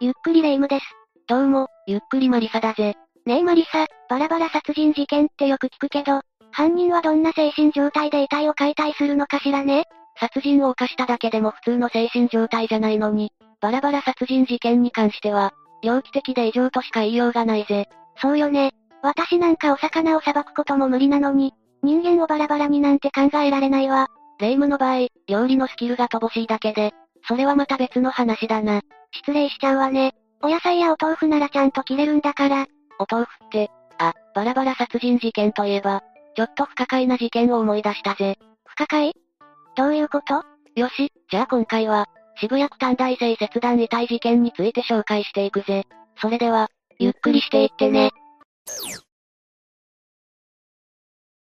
ゆっくりレ夢ムです。どうも、ゆっくりマリサだぜ。ねえマリサ、バラバラ殺人事件ってよく聞くけど、犯人はどんな精神状態で遺体を解体するのかしらね？殺人を犯しただけでも普通の精神状態じゃないのに、バラバラ殺人事件に関しては、猟奇的で異常としか言いようがないぜ。そうよね。私なんかお魚をさばくことも無理なのに、人間をバラバラになんて考えられないわ。霊夢の場合、料理のスキルが乏しいだけで、それはまた別の話だな。失礼しちゃうわね。お野菜やお豆腐ならちゃんと切れるんだから。お豆腐って、あ、バラバラ殺人事件といえば、ちょっと不可解な事件を思い出したぜ。不可解？どういうこと？よし、じゃあ今回は、渋谷区短大生切断遺体事件について紹介していくぜ。それでは、ゆっくりしていってね。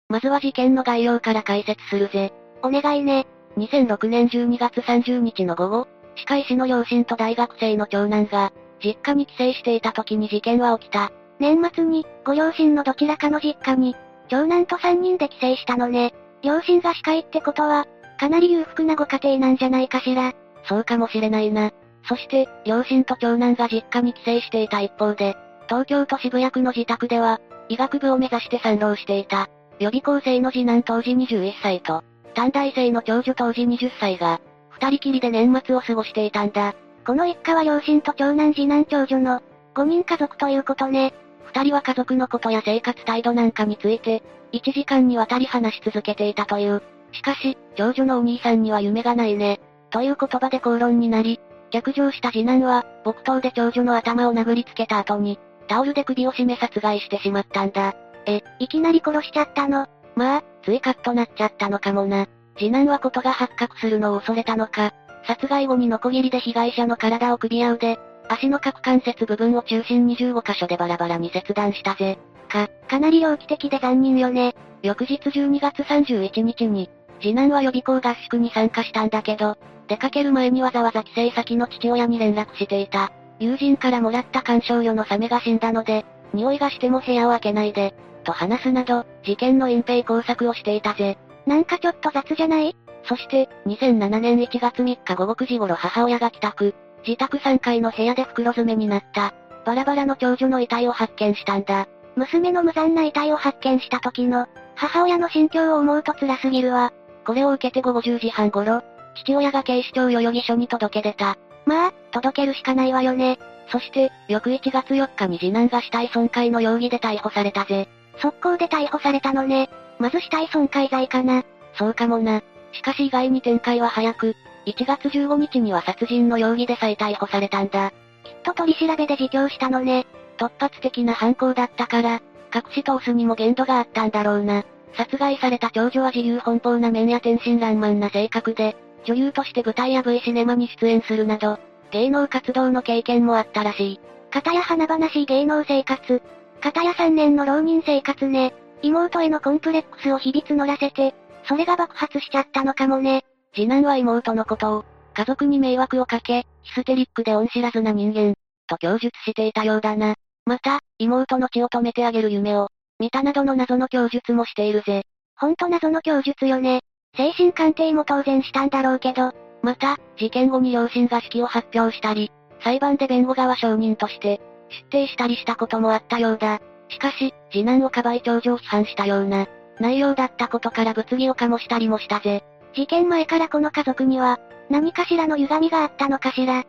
まずは事件の概要から解説するぜ。お願いね。2006年12月30日の午後、歯科医師の両親と大学生の長男が、実家に帰省していた時に事件は起きた。年末に、ご両親のどちらかの実家に、長男と3人で帰省したのね。両親が歯科医ってことは、かなり裕福なご家庭なんじゃないかしら。そうかもしれないな。そして、両親と長男が実家に帰省していた一方で、東京都渋谷区の自宅では、医学部を目指して参浪していた。予備校生の次男当時21歳と、短大生の長女当時20歳が、二人きりで年末を過ごしていたんだ。この一家は両親と長男次男長女の、5人家族ということね。二人は家族のことや生活態度なんかについて、1時間にわたり話し続けていたという。しかし、長女のお兄さんには夢がないね。という言葉で口論になり、逆上した次男は、木刀で長女の頭を殴りつけた後に、タオルで首を絞め殺害してしまったんだ。え、いきなり殺しちゃったの？まあ、ついカッとなっちゃったのかもな。次男はことが発覚するのを恐れたのか、殺害後にノコギリで被害者の体を首や腕、足の各関節部分を中心に15箇所でバラバラに切断したぜ。か、かなり猟奇的で残忍よね。翌日12月31日に、次男は予備校合宿に参加したんだけど、出かける前にわざわざ帰省先の父親に連絡していた。友人からもらった鑑賞用のサメが死んだので、匂いがしても部屋を開けないで、と話すなど、事件の隠蔽工作をしていたぜ。なんかちょっと雑じゃない？そして、2007年1月3日午後9時頃母親が帰宅。自宅3階の部屋で袋詰めになった。バラバラの長女の遺体を発見したんだ。娘の無残な遺体を発見した時の、母親の心境を思うと辛すぎるわ。これを受けて午後10時半頃、父親が警視庁代々木署に届け出た。まあ、届けるしかないわよね。そして、翌1月4日に次男が死体損壊の容疑で逮捕されたぜ。速攻で逮捕されたのね。まず死体損壊罪かな。そうかもな。しかし意外に展開は早く、1月15日には殺人の容疑で再逮捕されたんだ。きっと取り調べで自供したのね。突発的な犯行だったから、隠し通すにも限度があったんだろうな。殺害された長女は自由奔放な面や天真爛漫な性格で、女優として舞台や V シネマに出演するなど、芸能活動の経験もあったらしい。片や華々しい芸能生活。片や3年の浪人生活ね。妹へのコンプレックスを日々募らせて、それが爆発しちゃったのかもね。次男は妹のことを、家族に迷惑をかけ、ヒステリックで恩知らずな人間、と供述していたようだな。また、妹の血を止めてあげる夢を、見たなどの謎の供述もしているぜ。ほんと謎の供述よね。精神鑑定も当然したんだろうけど、また、事件後に両親が式を発表したり、裁判で弁護側証人として、出廷したりしたこともあったようだ。しかし、次男をかばい長女を批判したような、内容だったことから物議を醸したりもしたぜ。事件前からこの家族には、何かしらの歪みがあったのかしら。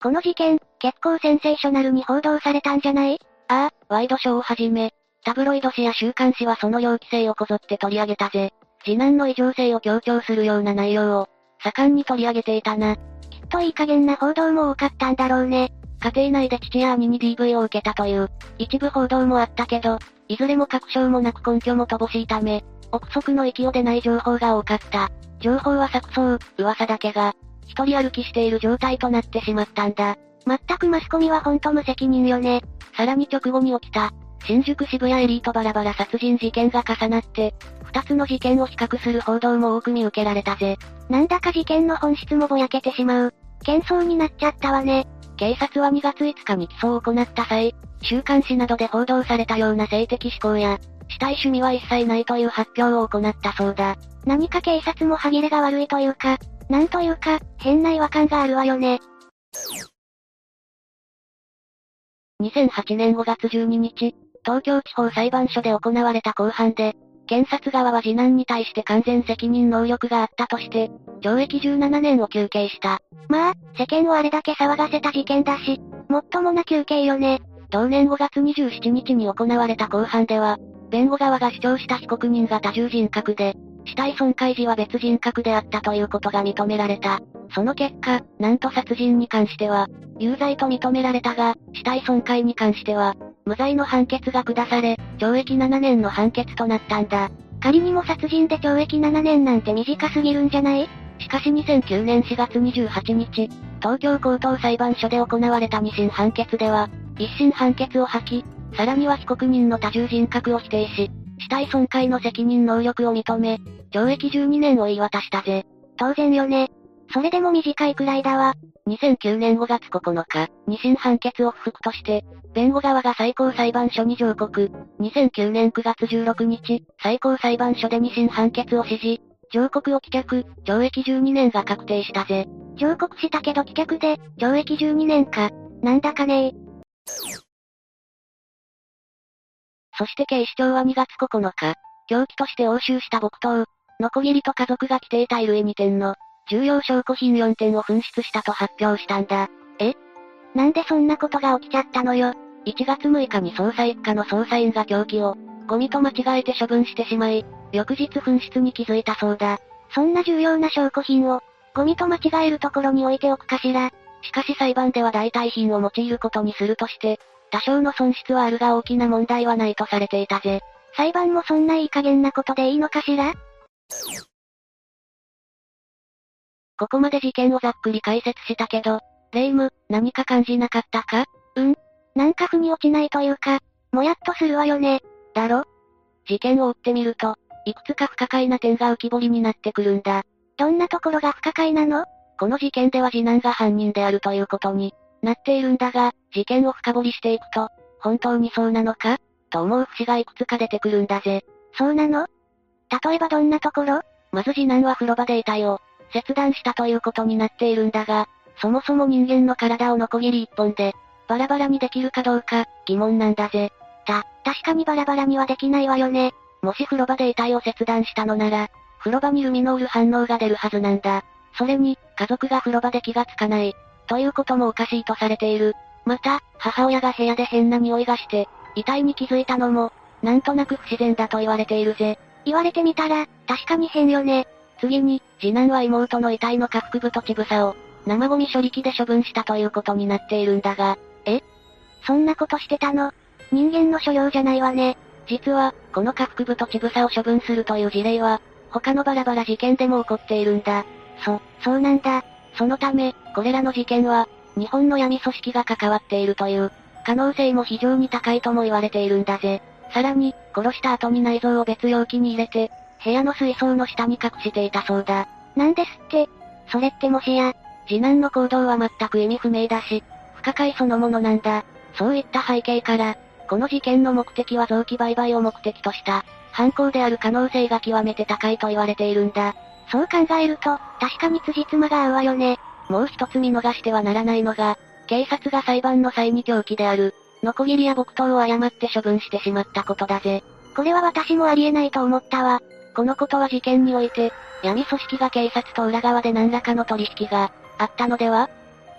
この事件、結構センセーショナルに報道されたんじゃない？ああ、ワイドショーをはじめ、タブロイド紙や週刊誌はその猟奇性をこぞって取り上げたぜ。次男の異常性を強調するような内容を、盛んに取り上げていたな。といい加減な報道も多かったんだろうね。家庭内で父や兄に DV を受けたという、一部報道もあったけど、いずれも確証もなく根拠も乏しいため、憶測の域を出ない情報が多かった。情報は錯綜、噂だけが、一人歩きしている状態となってしまったんだ。全くマスコミはほんと無責任よね。さらに直後に起きた、新宿渋谷エリートバラバラ殺人事件が重なって、二つの事件を比較する報道も多く見受けられたぜ。なんだか事件の本質もぼやけてしまう。喧騒になっちゃったわね。警察は2月5日に起訴を行った際、週刊誌などで報道されたような性的思考や、死体趣味は一切ないという発表を行ったそうだ。何か警察も歯切れが悪いというか、なんというか、変な違和感があるわよね。2008年5月12日、東京地方裁判所で行われた公判で、検察側は次男に対して完全責任能力があったとして、懲役17年を求刑した。まあ、世間をあれだけ騒がせた事件だし、もっともな求刑よね。同年5月27日に行われた公判では、弁護側が主張した被告人が多重人格で、死体損壊時は別人格であったということが認められた。その結果、なんと殺人に関しては、有罪と認められたが、死体損壊に関しては、無罪の判決が下され、懲役7年の判決となったんだ。仮にも殺人で懲役7年なんて短すぎるんじゃない？しかし2009年4月28日、東京高等裁判所で行われた二審判決では、一審判決を破棄、さらには被告人の多重人格を否定し、死体損壊の責任能力を認め、懲役12年を言い渡したぜ。当然よね。それでも短いくらいだわ。2009年5月9日、二審判決を不服として、弁護側が最高裁判所に上告。2009年9月16日、最高裁判所で二審判決を指示。上告を棄却、懲役12年が確定したぜ。上告したけど棄却で、懲役12年か。なんだかねそして警視庁は2月9日、凶器として押収した木刀、ノコギリと家族が着ていた衣類2点の、重要証拠品4点を紛失したと発表したんだ。え？なんでそんなことが起きちゃったのよ？1月6日に捜査一課の捜査員が凶器を、ゴミと間違えて処分してしまい、翌日紛失に気づいたそうだ。そんな重要な証拠品を、ゴミと間違えるところに置いておくかしら。しかし裁判では代替品を用いることにするとして、多少の損失はあるが大きな問題はないとされていたぜ。裁判もそんないい加減なことでいいのかしら？ここまで事件をざっくり解説したけど、レイム、何か感じなかったか？うん。なんか腑に落ちないというか、もやっとするわよね。だろ？事件を追ってみると、いくつか不可解な点が浮き彫りになってくるんだ。どんなところが不可解なの？この事件では次男が犯人であるということに、なっているんだが、事件を深掘りしていくと、本当にそうなのか？と思う節がいくつか出てくるんだぜ。そうなの？例えばどんなところ？まず次男は風呂場で遺体を、切断したということになっているんだが、そもそも人間の体をノコギリ一本で、バラバラにできるかどうか、疑問なんだぜ。た、確かにバラバラにはできないわよね。もし風呂場で遺体を切断したのなら、風呂場にルミノール反応が出るはずなんだ。それに、家族が風呂場で気がつかない。ということもおかしいとされている。また、母親が部屋で変な匂いがして、遺体に気づいたのも、なんとなく不自然だと言われているぜ。言われてみたら、確かに変よね。次に、次男は妹の遺体の下腹部と乳房を、生ゴミ処理機で処分したということになっているんだが、え？そんなことしてたの？人間の所領じゃないわね。実は、この下腹部と乳房を処分するという事例は、他のバラバラ事件でも起こっているんだ。そ、そうなんだ。そのため、これらの事件は、日本の闇組織が関わっているという、可能性も非常に高いとも言われているんだぜ。さらに、殺した後に内臓を別容器に入れて、部屋の水槽の下に隠していたそうだ。なんですって。それってもしや、次男の行動は全く意味不明だし、不可解そのものなんだ。そういった背景から、この事件の目的は臓器売買を目的とした、犯行である可能性が極めて高いと言われているんだ。そう考えると、確かに辻褄が合うわよね。もう一つ見逃してはならないのが、警察が裁判の際に凶器である、ノコギリや木刀を誤って処分してしまったことだぜ。これは私もありえないと思ったわ。このことは事件において、闇組織が警察と裏側で何らかの取引があったのでは？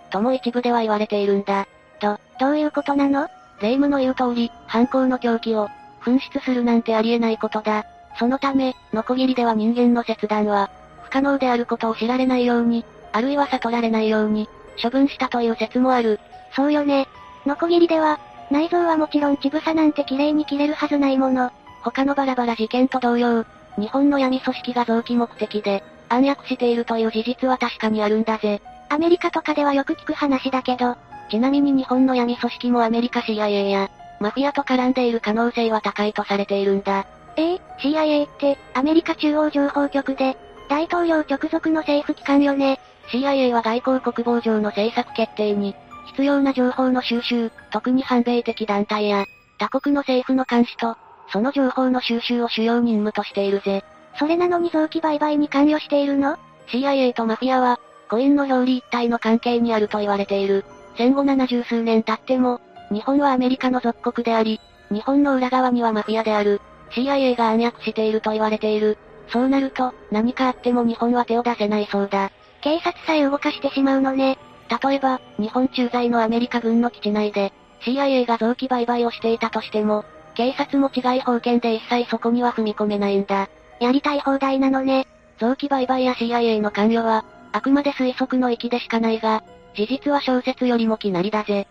とも一部では言われているんだ。ど、どういうことなの？霊夢の言う通り、犯行の凶器を紛失するなんてありえないことだ。そのため、ノコギリでは人間の切断は不可能であることを知られないように、あるいは悟られないように、処分したという説もある。そうよね。ノコギリでは、内臓はもちろん乳房なんて綺麗に切れるはずないもの。他のバラバラ事件と同様、日本の闇組織が臓器目的で、暗躍しているという事実は確かにあるんだぜ。アメリカとかではよく聞く話だけど、ちなみに日本の闇組織もアメリカ CIA や、マフィアと絡んでいる可能性は高いとされているんだ。ええ CIA って、アメリカ中央情報局で、大統領直属の政府機関よね。CIA は外交国防上の政策決定に、必要な情報の収集、特に反米的団体や、他国の政府の監視と、その情報の収集を主要任務としているぜ。それなのに臓器売買に関与しているの？CIA とマフィアは、コインの表裏一体の関係にあると言われている。戦後70数年経っても、日本はアメリカの属国であり、日本の裏側にはマフィアである。CIA が暗躍していると言われている。そうなると、何かあっても日本は手を出せないそうだ。警察さえ動かしてしまうのね。例えば、日本駐在のアメリカ軍の基地内で、CIA が臓器売買をしていたとしても、警察も違い法権で一切そこには踏み込めないんだ。やりたい放題なのね。臓器売買や CIA の関与は、あくまで推測の域でしかないが、事実は小説よりもきなりだぜ。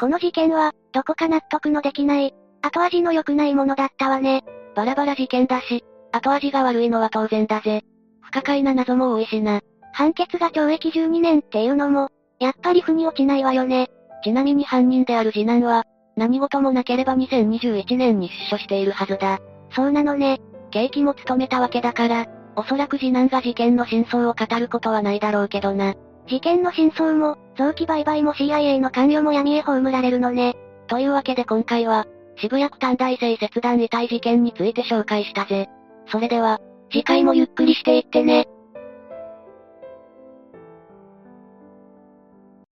この事件は、どこか納得のできない、後味の良くないものだったわね。バラバラ事件だし、後味が悪いのは当然だぜ。不可解な謎も多いしな。判決が懲役12年っていうのも、やっぱり腑に落ちないわよね。ちなみに犯人である次男は、何事もなければ2021年に出所しているはずだ。そうなのね。刑期も務めたわけだから、おそらく次男が事件の真相を語ることはないだろうけどな。事件の真相も、臓器売買も CIA の関与も闇へ葬られるのね。というわけで今回は、渋谷区短大生切断遺体事件について紹介したぜ。それでは、次回もゆっくりしていってね。